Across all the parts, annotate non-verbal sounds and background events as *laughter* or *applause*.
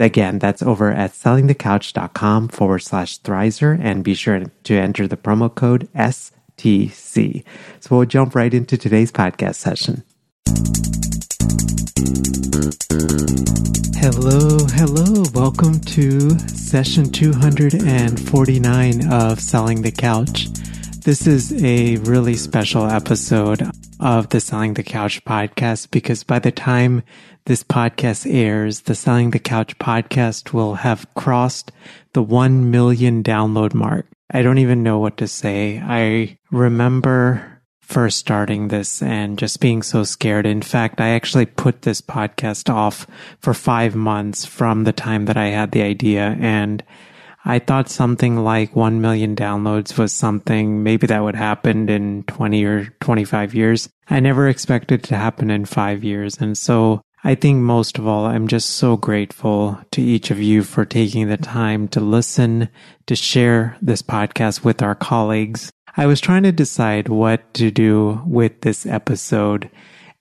Again, that's over at sellingthecouch.com forward slash Thrizer and be sure to enter the promo code STC. So we'll jump right into today's podcast session. Hello, hello. Welcome to session 249 of Selling the Couch. This is a really special episode of the Selling the Couch podcast because by the time this podcast airs, the Selling the Couch podcast will have crossed the 1 million download mark. I don't even know what to say. I remember first starting this and just being so scared. In fact, I actually put this podcast off for five months from the time that I had the idea. And I thought something like 1 million downloads was something maybe that would happen in 20 or 25 years. I never expected to happen in five years. And so I think most of all, I'm just so grateful to each of you for taking the time to listen, to share this podcast with our colleagues. I was trying to decide what to do with this episode,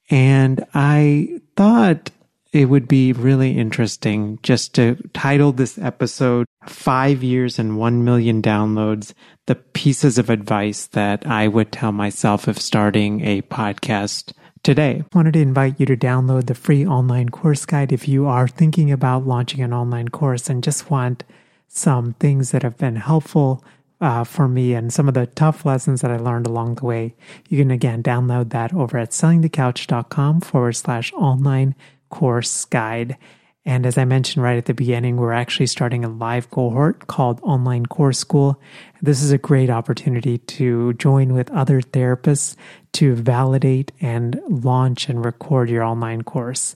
and I thought it would be really interesting just to title this episode Five Years and One Million Downloads, the pieces of advice that I would tell myself if starting a podcast today. I wanted to invite you to download the free online course guide if you are thinking about launching an online course and just want some things that have been helpful uh, for me and some of the tough lessons that I learned along the way. You can again download that over at sellingthecouch.com forward slash online course guide. And as I mentioned right at the beginning, we're actually starting a live cohort called Online Course School. This is a great opportunity to join with other therapists to validate and launch and record your online course.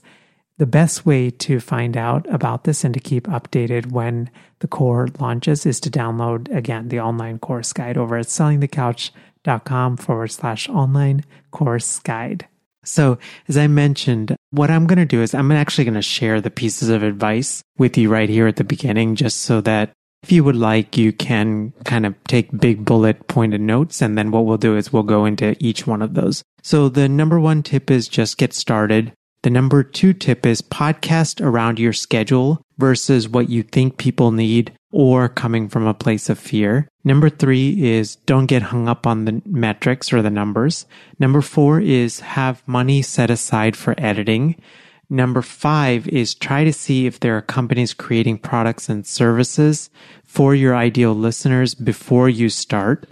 The best way to find out about this and to keep updated when the cohort launches is to download again the online course guide over at sellingthecouch.com forward slash online course guide. So, as I mentioned, what I'm going to do is I'm actually going to share the pieces of advice with you right here at the beginning, just so that if you would like, you can kind of take big bullet pointed notes. And then what we'll do is we'll go into each one of those. So the number one tip is just get started. The number two tip is podcast around your schedule versus what you think people need or coming from a place of fear. Number three is don't get hung up on the metrics or the numbers. Number four is have money set aside for editing. Number five is try to see if there are companies creating products and services for your ideal listeners before you start.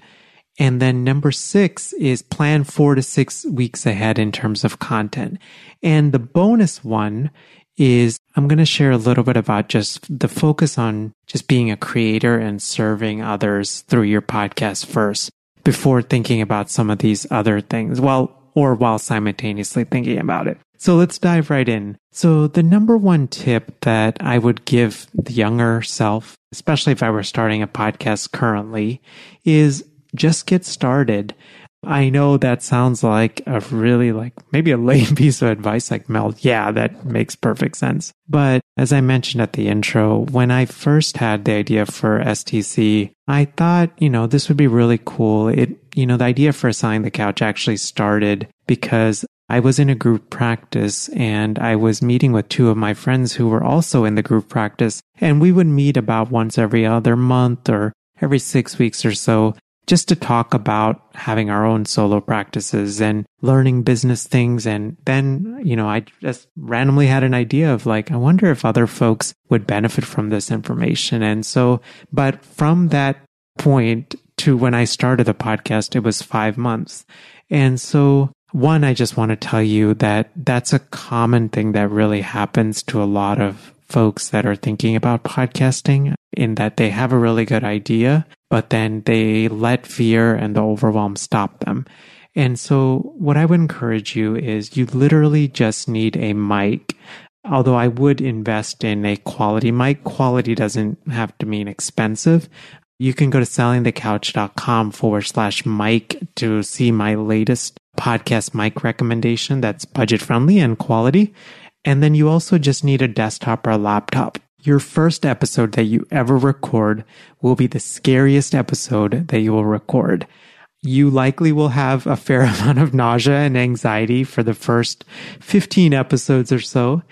And then number six is plan four to six weeks ahead in terms of content. And the bonus one is I'm going to share a little bit about just the focus on just being a creator and serving others through your podcast first before thinking about some of these other things. Well, or while simultaneously thinking about it. So let's dive right in. So the number one tip that I would give the younger self, especially if I were starting a podcast currently, is just get started. I know that sounds like a really like maybe a *laughs* lame piece of advice like Mel. Yeah, that makes perfect sense. But as I mentioned at the intro, when I first had the idea for STC, I thought, you know, this would be really cool. It, you know, the idea for Selling the Couch actually started because I was in a group practice and I was meeting with two of my friends who were also in the group practice and we would meet about once every other month or every six weeks or so just to talk about having our own solo practices and learning business things. And then, you know, I just randomly had an idea of like, I wonder if other folks would benefit from this information. And so, but from that point to when I started the podcast, it was five months. And so one, I just want to tell you that that's a common thing that really happens to a lot of folks that are thinking about podcasting in that they have a really good idea, but then they let fear and the overwhelm stop them. And so what I would encourage you is you literally just need a mic. Although I would invest in a quality mic, quality doesn't have to mean expensive. You can go to sellingthecouch.com forward slash mic to see my latest podcast mic recommendation that's budget friendly and quality. And then you also just need a desktop or a laptop. Your first episode that you ever record will be the scariest episode that you will record. You likely will have a fair *laughs* amount of nausea and anxiety for the first 15 episodes or so,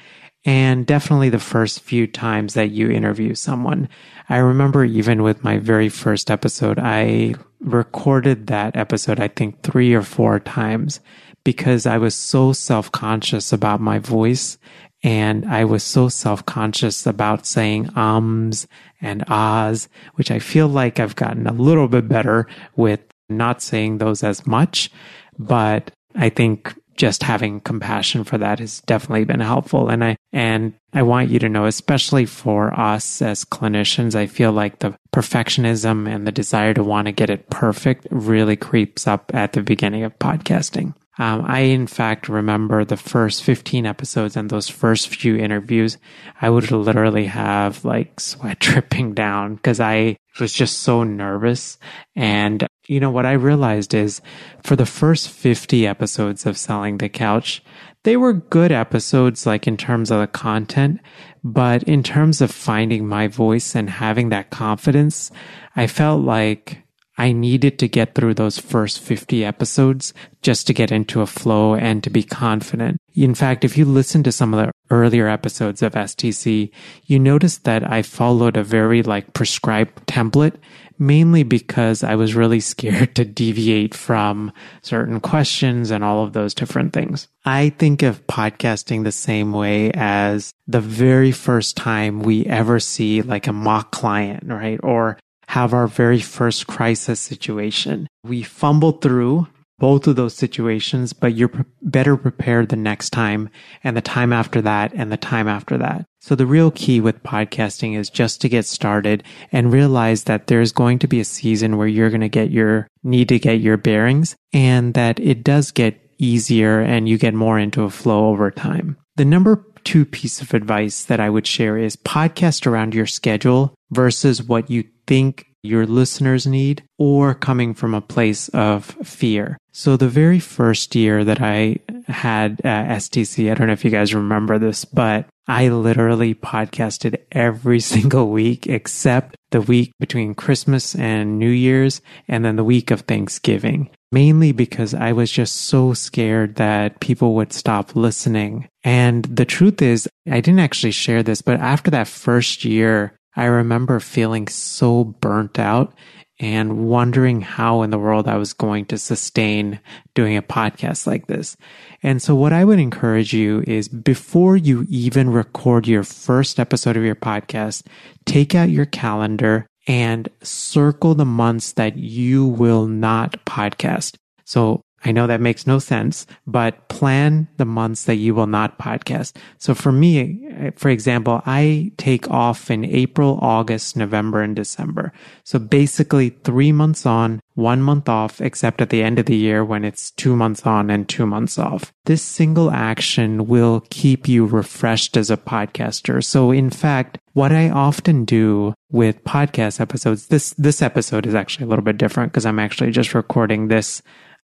and definitely the first few times that you interview someone. I remember even with my very first episode, I recorded that episode, I think three or four times because I was so self conscious about my voice and I was so self conscious about saying ums and ahs, which I feel like I've gotten a little bit better with not saying those as much. But I think just having compassion for that has definitely been helpful. And I, and I want you to know, especially for us as clinicians, I feel like the perfectionism and the desire to want to get it perfect really creeps up at the beginning of podcasting. Um, I, in fact, remember the first 15 episodes and those first few interviews. I would literally have like sweat *laughs* dripping down because I was just so nervous. And you know, what I realized is for the first 50 episodes of Selling the Couch, they were good episodes, like in terms of the content, but in terms of finding my voice and having that confidence, I felt like I needed to get through those first 50 episodes just to get into a flow and to be confident. In fact, if you listen to some of the earlier episodes of STC, you notice that I followed a very like prescribed template mainly because I was really *laughs* scared to deviate from certain questions and all of those different things. I think of podcasting the same way as the very first time we ever see like a mock client, right? Or have our very first crisis situation. We fumble through both of those situations, but you're pre- better prepared the next time and the time after that and the time after that. So the real key with podcasting is just to get started and realize that there's going to be a season where you're going to get your need to get your bearings and that it does get easier and you get more into a flow over time. The number two piece of advice that I would share is podcast around your schedule versus what you think your listeners need or coming from a place of fear. So the very first year that I had uh, STC, I don't know if you guys remember this, but I literally podcasted every *laughs* single week except the week between Christmas and New Year's and then the week of Thanksgiving. Mainly because I was just so scared that people would stop listening. And the truth is, I didn't actually share this, but after that first year, I remember feeling so burnt out and wondering how in the world I was going to sustain doing a podcast like this. And so what I would encourage you is before you even record your first episode of your podcast, take out your calendar and circle the months that you will not podcast. So I know that makes no sense, but plan the months that you will not podcast. So for me, for example, I take off in April, August, November, and December. So basically three months on, one month off, except at the end of the year when it's two months on and two months off. This single action will keep you refreshed as a podcaster. So in fact, what I often do with podcast episodes, this, this episode is actually a little bit different because I'm actually just recording this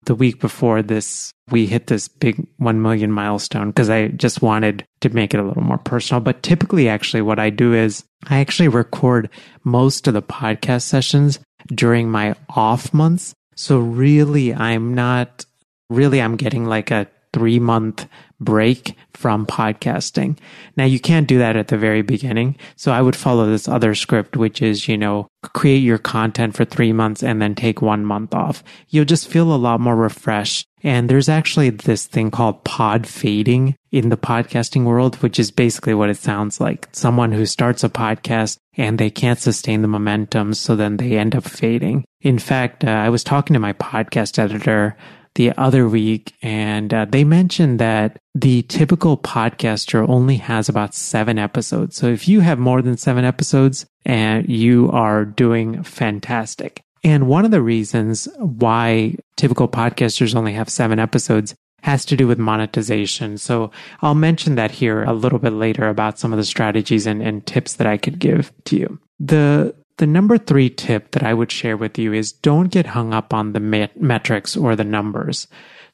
the week before this, we hit this big 1 million milestone because I just wanted to make it a little more personal. But typically, actually, what I do is I actually record most of the podcast sessions during my off months. So really, I'm not really, I'm getting like a three month break from podcasting. Now you can't do that at the very beginning. So I would follow this other script, which is, you know, create your content for three months and then take one month off. You'll just feel a lot more refreshed. And there's actually this thing called pod fading in the podcasting world, which is basically what it sounds like. Someone who starts a podcast and they can't sustain the momentum. So then they end up fading. In fact, uh, I was talking to my podcast editor the other week, and uh, they mentioned that the typical podcaster only has about seven episodes. So if you have more than seven episodes, and you are doing fantastic. And one of the reasons why typical podcasters only have seven episodes has to do with monetization. So I'll mention that here a little bit later about some of the strategies and, and tips that I could give to you. The the number three tip that I would share with you is don't get hung up on the met- metrics or the numbers.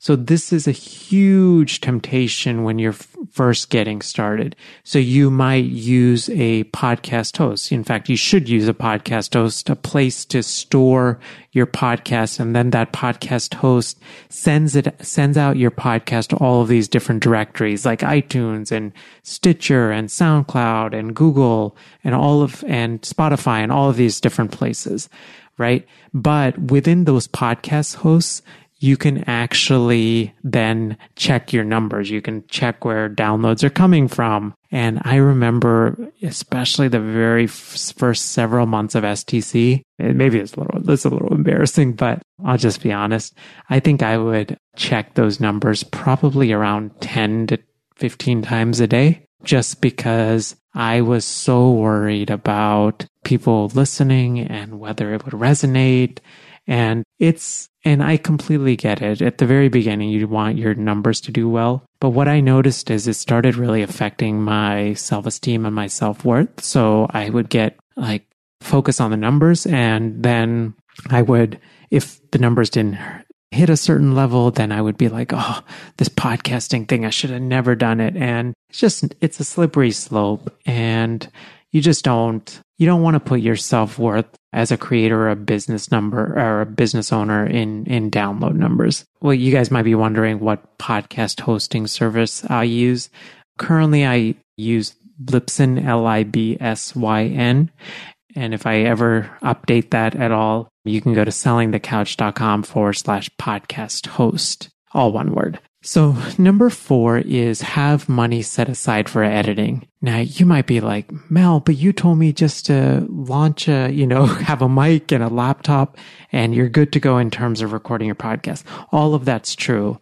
So this is a huge temptation when you're first getting started. So you might use a podcast host. In fact, you should use a podcast host, a place to store your podcast. And then that podcast host sends it, sends out your podcast to all of these different directories like iTunes and Stitcher and SoundCloud and Google and all of, and Spotify and all of these different places. Right. But within those podcast hosts, you can actually then check your numbers. You can check where downloads are coming from. And I remember, especially the very first several months of STC, maybe it's a little, it's a little embarrassing, but I'll just be honest. I think I would check those numbers probably around 10 to 15 times a day just because I was so worried about people listening and whether it would resonate. And it's and I completely get it. At the very beginning, you want your numbers to do well. But what I noticed is it started really affecting my self esteem and my self worth. So I would get like focus on the numbers and then I would, if the numbers didn't hit a certain level, then I would be like, oh, this podcasting thing, I should have never done it. And it's just, it's a slippery slope. And you just don't you don't want to put your self-worth as a creator or a business number or a business owner in in download numbers. Well you guys might be wondering what podcast hosting service i use. Currently i use libsyn l-i-b-s-y-n and if i ever update that at all you can go to sellingthecouch.com forward slash podcast host all one word so number four is have money set aside for editing. Now you might be like, Mel, but you told me just to launch a, you know, *laughs* have a mic and a laptop and you're good to go in terms of recording your podcast. All of that's true.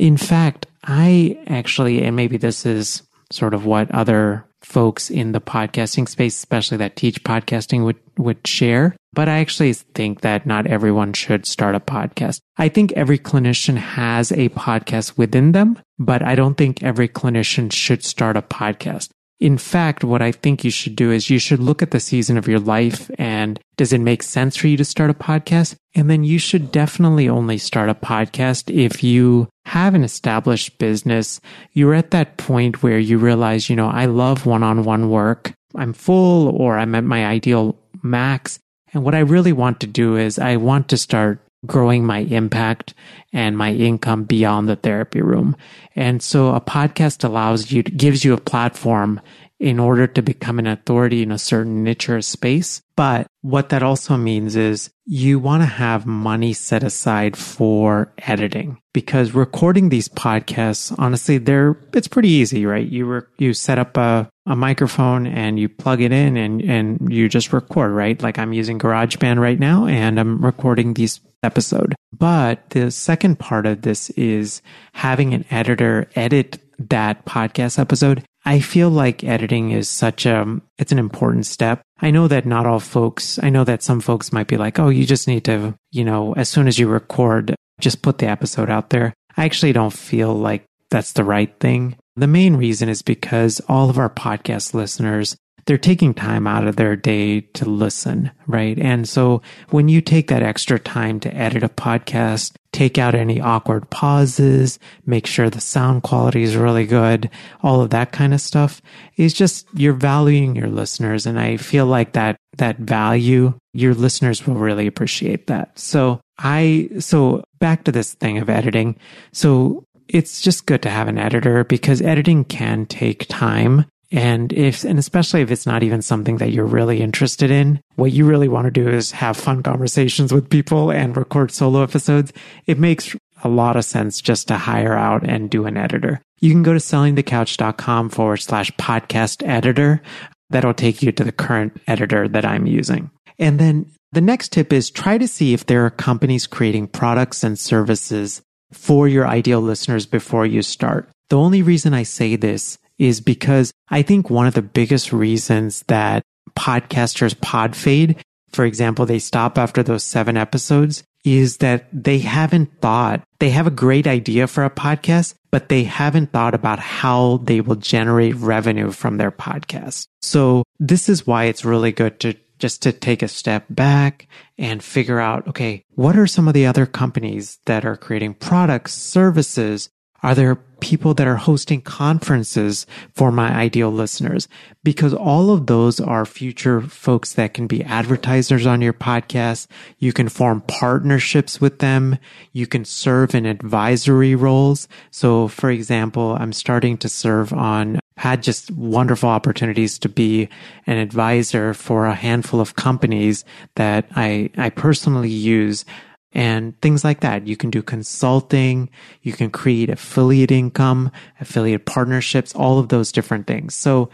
In fact, I actually, and maybe this is sort of what other folks in the podcasting space, especially that teach podcasting would, would share. But I actually think that not everyone should start a podcast. I think every clinician has a podcast within them, but I don't think every clinician should start a podcast. In fact, what I think you should do is you should look at the season of your life and does it make sense for you to start a podcast? And then you should definitely only start a podcast if you have an established business. You're at that point where you realize, you know, I love one on one work. I'm full or I'm at my ideal max. And what I really want to do is I want to start growing my impact and my income beyond the therapy room. And so a podcast allows you, gives you a platform in order to become an authority in a certain niche or space. But what that also means is you want to have money set aside for editing because recording these podcasts, honestly, they're, it's pretty easy, right? You, re- you set up a, a microphone and you plug it in and, and you just record, right? Like I'm using GarageBand right now and I'm recording these episode. But the second part of this is having an editor edit that podcast episode I feel like editing is such a, it's an important step. I know that not all folks, I know that some folks might be like, oh, you just need to, you know, as soon as you record, just put the episode out there. I actually don't feel like that's the right thing. The main reason is because all of our podcast listeners, they're taking time out of their day to listen, right? And so when you take that extra time to edit a podcast, take out any awkward pauses, make sure the sound quality is really good, all of that kind of stuff is just you're valuing your listeners. And I feel like that, that value, your listeners will really appreciate that. So I, so back to this thing of editing. So it's just good to have an editor because editing can take time. And if, and especially if it's not even something that you're really interested in, what you really want to do is have fun conversations with people and record solo episodes. It makes a lot of sense just to hire out and do an editor. You can go to sellingthecouch.com forward slash podcast editor. That'll take you to the current editor that I'm using. And then the next tip is try to see if there are companies creating products and services for your ideal listeners before you start. The only reason I say this is because I think one of the biggest reasons that podcasters pod fade, for example, they stop after those seven episodes is that they haven't thought, they have a great idea for a podcast, but they haven't thought about how they will generate revenue from their podcast. So this is why it's really good to just to take a step back and figure out, okay, what are some of the other companies that are creating products, services, are there people that are hosting conferences for my ideal listeners? Because all of those are future folks that can be advertisers on your podcast. You can form partnerships with them. You can serve in advisory roles. So for example, I'm starting to serve on had just wonderful opportunities to be an advisor for a handful of companies that I, I personally use and things like that. You can do consulting. You can create affiliate income, affiliate partnerships, all of those different things. So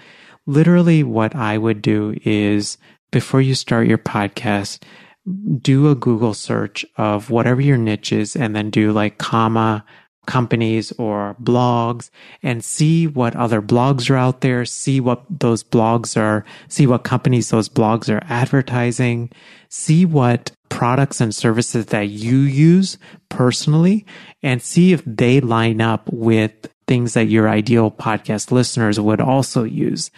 literally what I would do is before you start your podcast, do a Google search of whatever your niche is and then do like comma companies or blogs and see what other blogs are out there, see what those blogs are, see what companies those blogs are advertising, see what products and services that you use personally and see if they line up with things that your ideal podcast listeners would also use.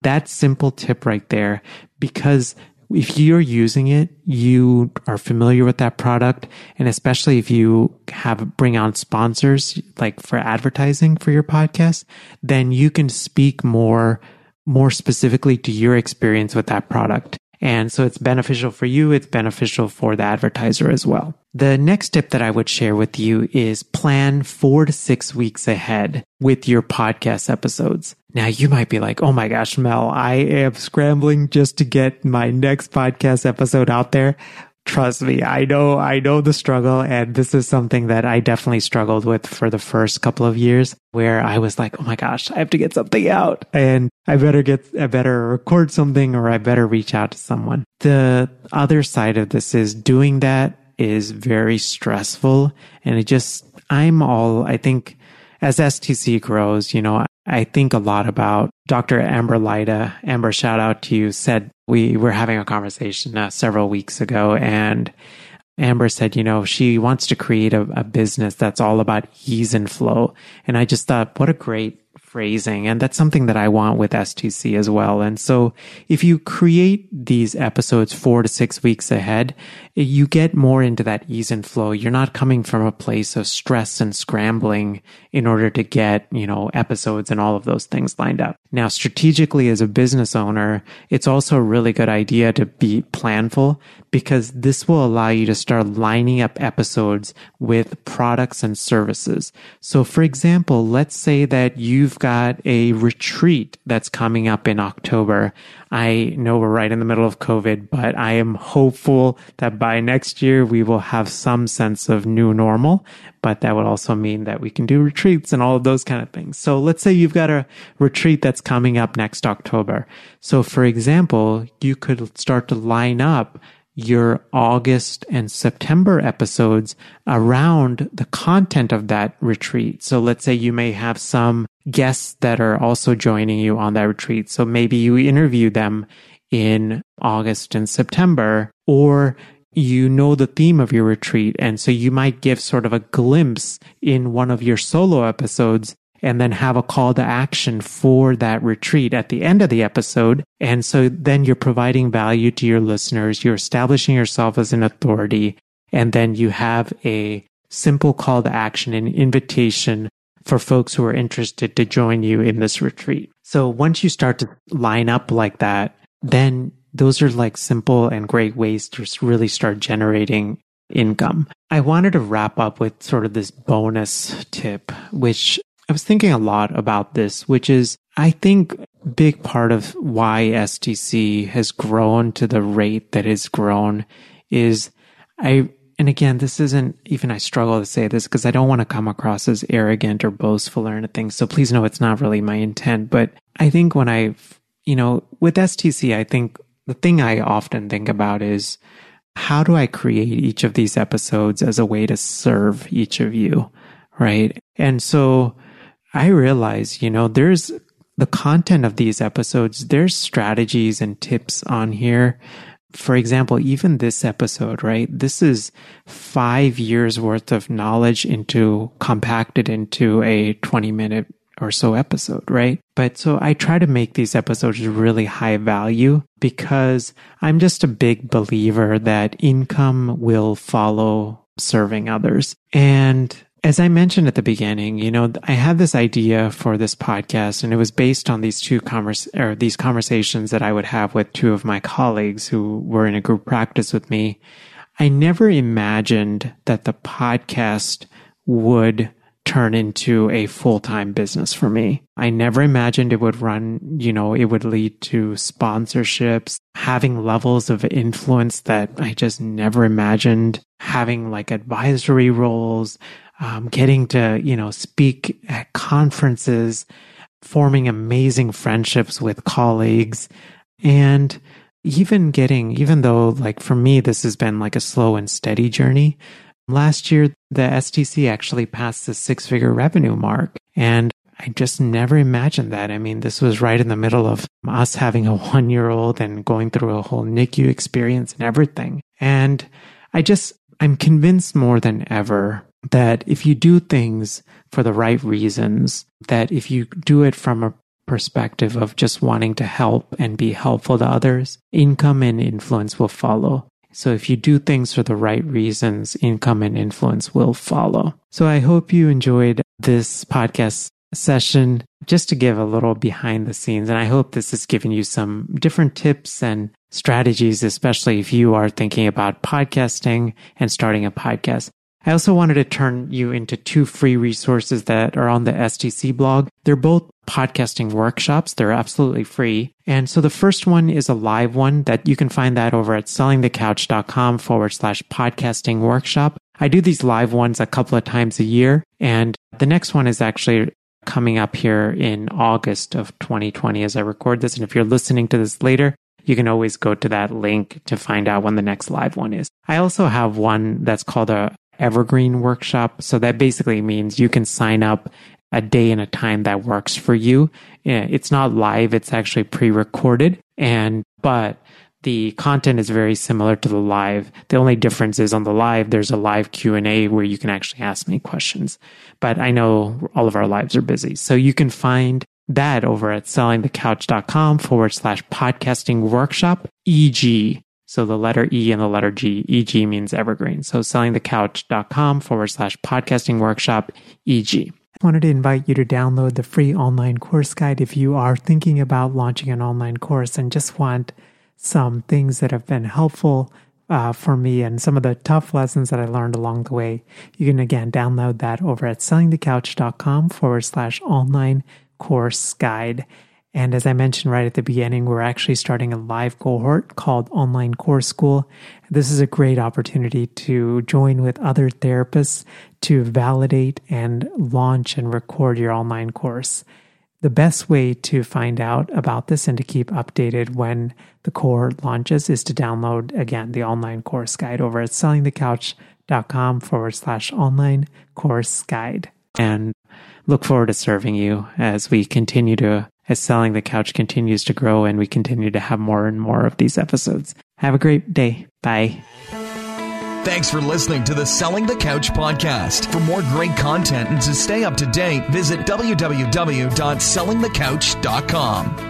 That simple tip right there, because if you're using it, you are familiar with that product. And especially if you have bring on sponsors like for advertising for your podcast, then you can speak more, more specifically to your experience with that product. And so it's beneficial for you. It's beneficial for the advertiser as well. The next tip that I would share with you is plan four to six weeks ahead with your podcast episodes. Now you might be like, Oh my gosh, Mel, I am scrambling just to get my next podcast episode out there. Trust me, I know, I know the struggle. And this is something that I definitely struggled with for the first couple of years where I was like, Oh my gosh, I have to get something out and I better get, I better record something or I better reach out to someone. The other side of this is doing that is very stressful and it just, I'm all, I think as STC grows, you know, I think a lot about Dr. Amber Lyda. Amber, shout out to you, said we were having a conversation uh, several weeks ago and Amber said, you know, she wants to create a, a business that's all about ease and flow. And I just thought, what a great phrasing. And that's something that I want with STC as well. And so if you create these episodes four to six weeks ahead, you get more into that ease and flow. You're not coming from a place of stress and scrambling in order to get, you know, episodes and all of those things lined up. Now, strategically as a business owner, it's also a really good idea to be planful because this will allow you to start lining up episodes with products and services. So for example, let's say that you've got a retreat that's coming up in October. I know we're right in the middle of COVID, but I am hopeful that by next year we will have some sense of new normal. But that would also mean that we can do retreats and all of those kind of things. So let's say you've got a retreat that's coming up next October. So for example, you could start to line up your August and September episodes around the content of that retreat. So let's say you may have some guests that are also joining you on that retreat. So maybe you interview them in August and September, or you know the theme of your retreat. And so you might give sort of a glimpse in one of your solo episodes and then have a call to action for that retreat at the end of the episode. And so then you're providing value to your listeners. You're establishing yourself as an authority. And then you have a simple call to action and invitation for folks who are interested to join you in this retreat. So once you start to line up like that, then those are like simple and great ways to really start generating income. I wanted to wrap up with sort of this bonus tip, which I was thinking a lot about this, which is I think big part of why STC has grown to the rate that it's grown is I and again, this isn't even I struggle to say this because I don't want to come across as arrogant or boastful or anything. So please know it's not really my intent. But I think when I, you know, with STC, I think the thing I often think about is how do I create each of these episodes as a way to serve each of you? Right. And so I realize, you know, there's the content of these episodes, there's strategies and tips on here for example, even this episode, right? This is five years worth of knowledge into compacted into a 20 minute or so episode, right? But so I try to make these episodes really high value because I'm just a big believer that income will follow serving others. And as I mentioned at the beginning, you know, I had this idea for this podcast and it was based on these two or these conversations that I would have with two of my colleagues who were in a group practice with me. I never imagined that the podcast would turn into a full-time business for me. I never imagined it would run, you know, it would lead to sponsorships, having levels of influence that I just never imagined, having like advisory roles, um, getting to, you know, speak at conferences, forming amazing friendships with colleagues, and even getting, even though, like, for me, this has been like a slow and steady journey. Last year, the STC actually passed the six figure revenue mark. And I just never imagined that. I mean, this was right in the middle of us having a *laughs* one year old and going through a whole NICU experience and everything. And I just, I'm convinced more than ever that if you do things for the right reasons, that if you do it from a perspective of just wanting to help and be helpful to others, income and influence will follow. So if you do things for the right reasons, income and influence will follow. So I hope you enjoyed this podcast session just to give a little behind the scenes. And I hope this has given you some different tips and strategies, especially if you are thinking about podcasting and starting a podcast. I also wanted to turn you into two free resources that are on the STC blog. They're both podcasting workshops. They're absolutely free. And so the first one is a live one that you can find that over at sellingthecouch.com forward slash podcasting workshop. I do these live ones a couple of times a year. And the next one is actually coming up here in August of 2020 as I record this. And if you're listening to this later, you can always go to that link to find out when the next live one is. I also have one that's called a evergreen workshop. So that basically means you can sign up a day and a time that works for you. Eh, it's not live. It's actually pre-recorded and, but the content is very similar to the live. The only difference is on the live, there's a live Q and A where you can actually ask me questions. But I know all of our lives are busy. So you can find that over at sellingthecouch.com forward slash podcasting workshop, EG. So the letter E and the letter G, EG means evergreen. So sellingthecouch.com forward slash podcasting workshop, EG. I wanted to invite you to download the free online course guide if you are thinking about launching an online course and just want some things that have been helpful uh, for me and some of the tough lessons that I learned along the way. You can again download that over at sellingthecouch.com forward slash online course guide. And as I mentioned right at the beginning, we're actually starting a live cohort called Online Course School. This is a great opportunity to join with other therapists to validate and launch and record your online course. The best way to find out about this and to keep updated when the cohort launches is to download again the online course guide over at sellingthecouch.com forward slash online course guide. And look forward to serving you as we continue to as Selling the Couch continues to grow and we continue to have more and more of these episodes. Have a great day. Bye. Thanks for listening to the Selling the Couch podcast. For more great content and to stay up to date, visit www.sellingthecouch.com.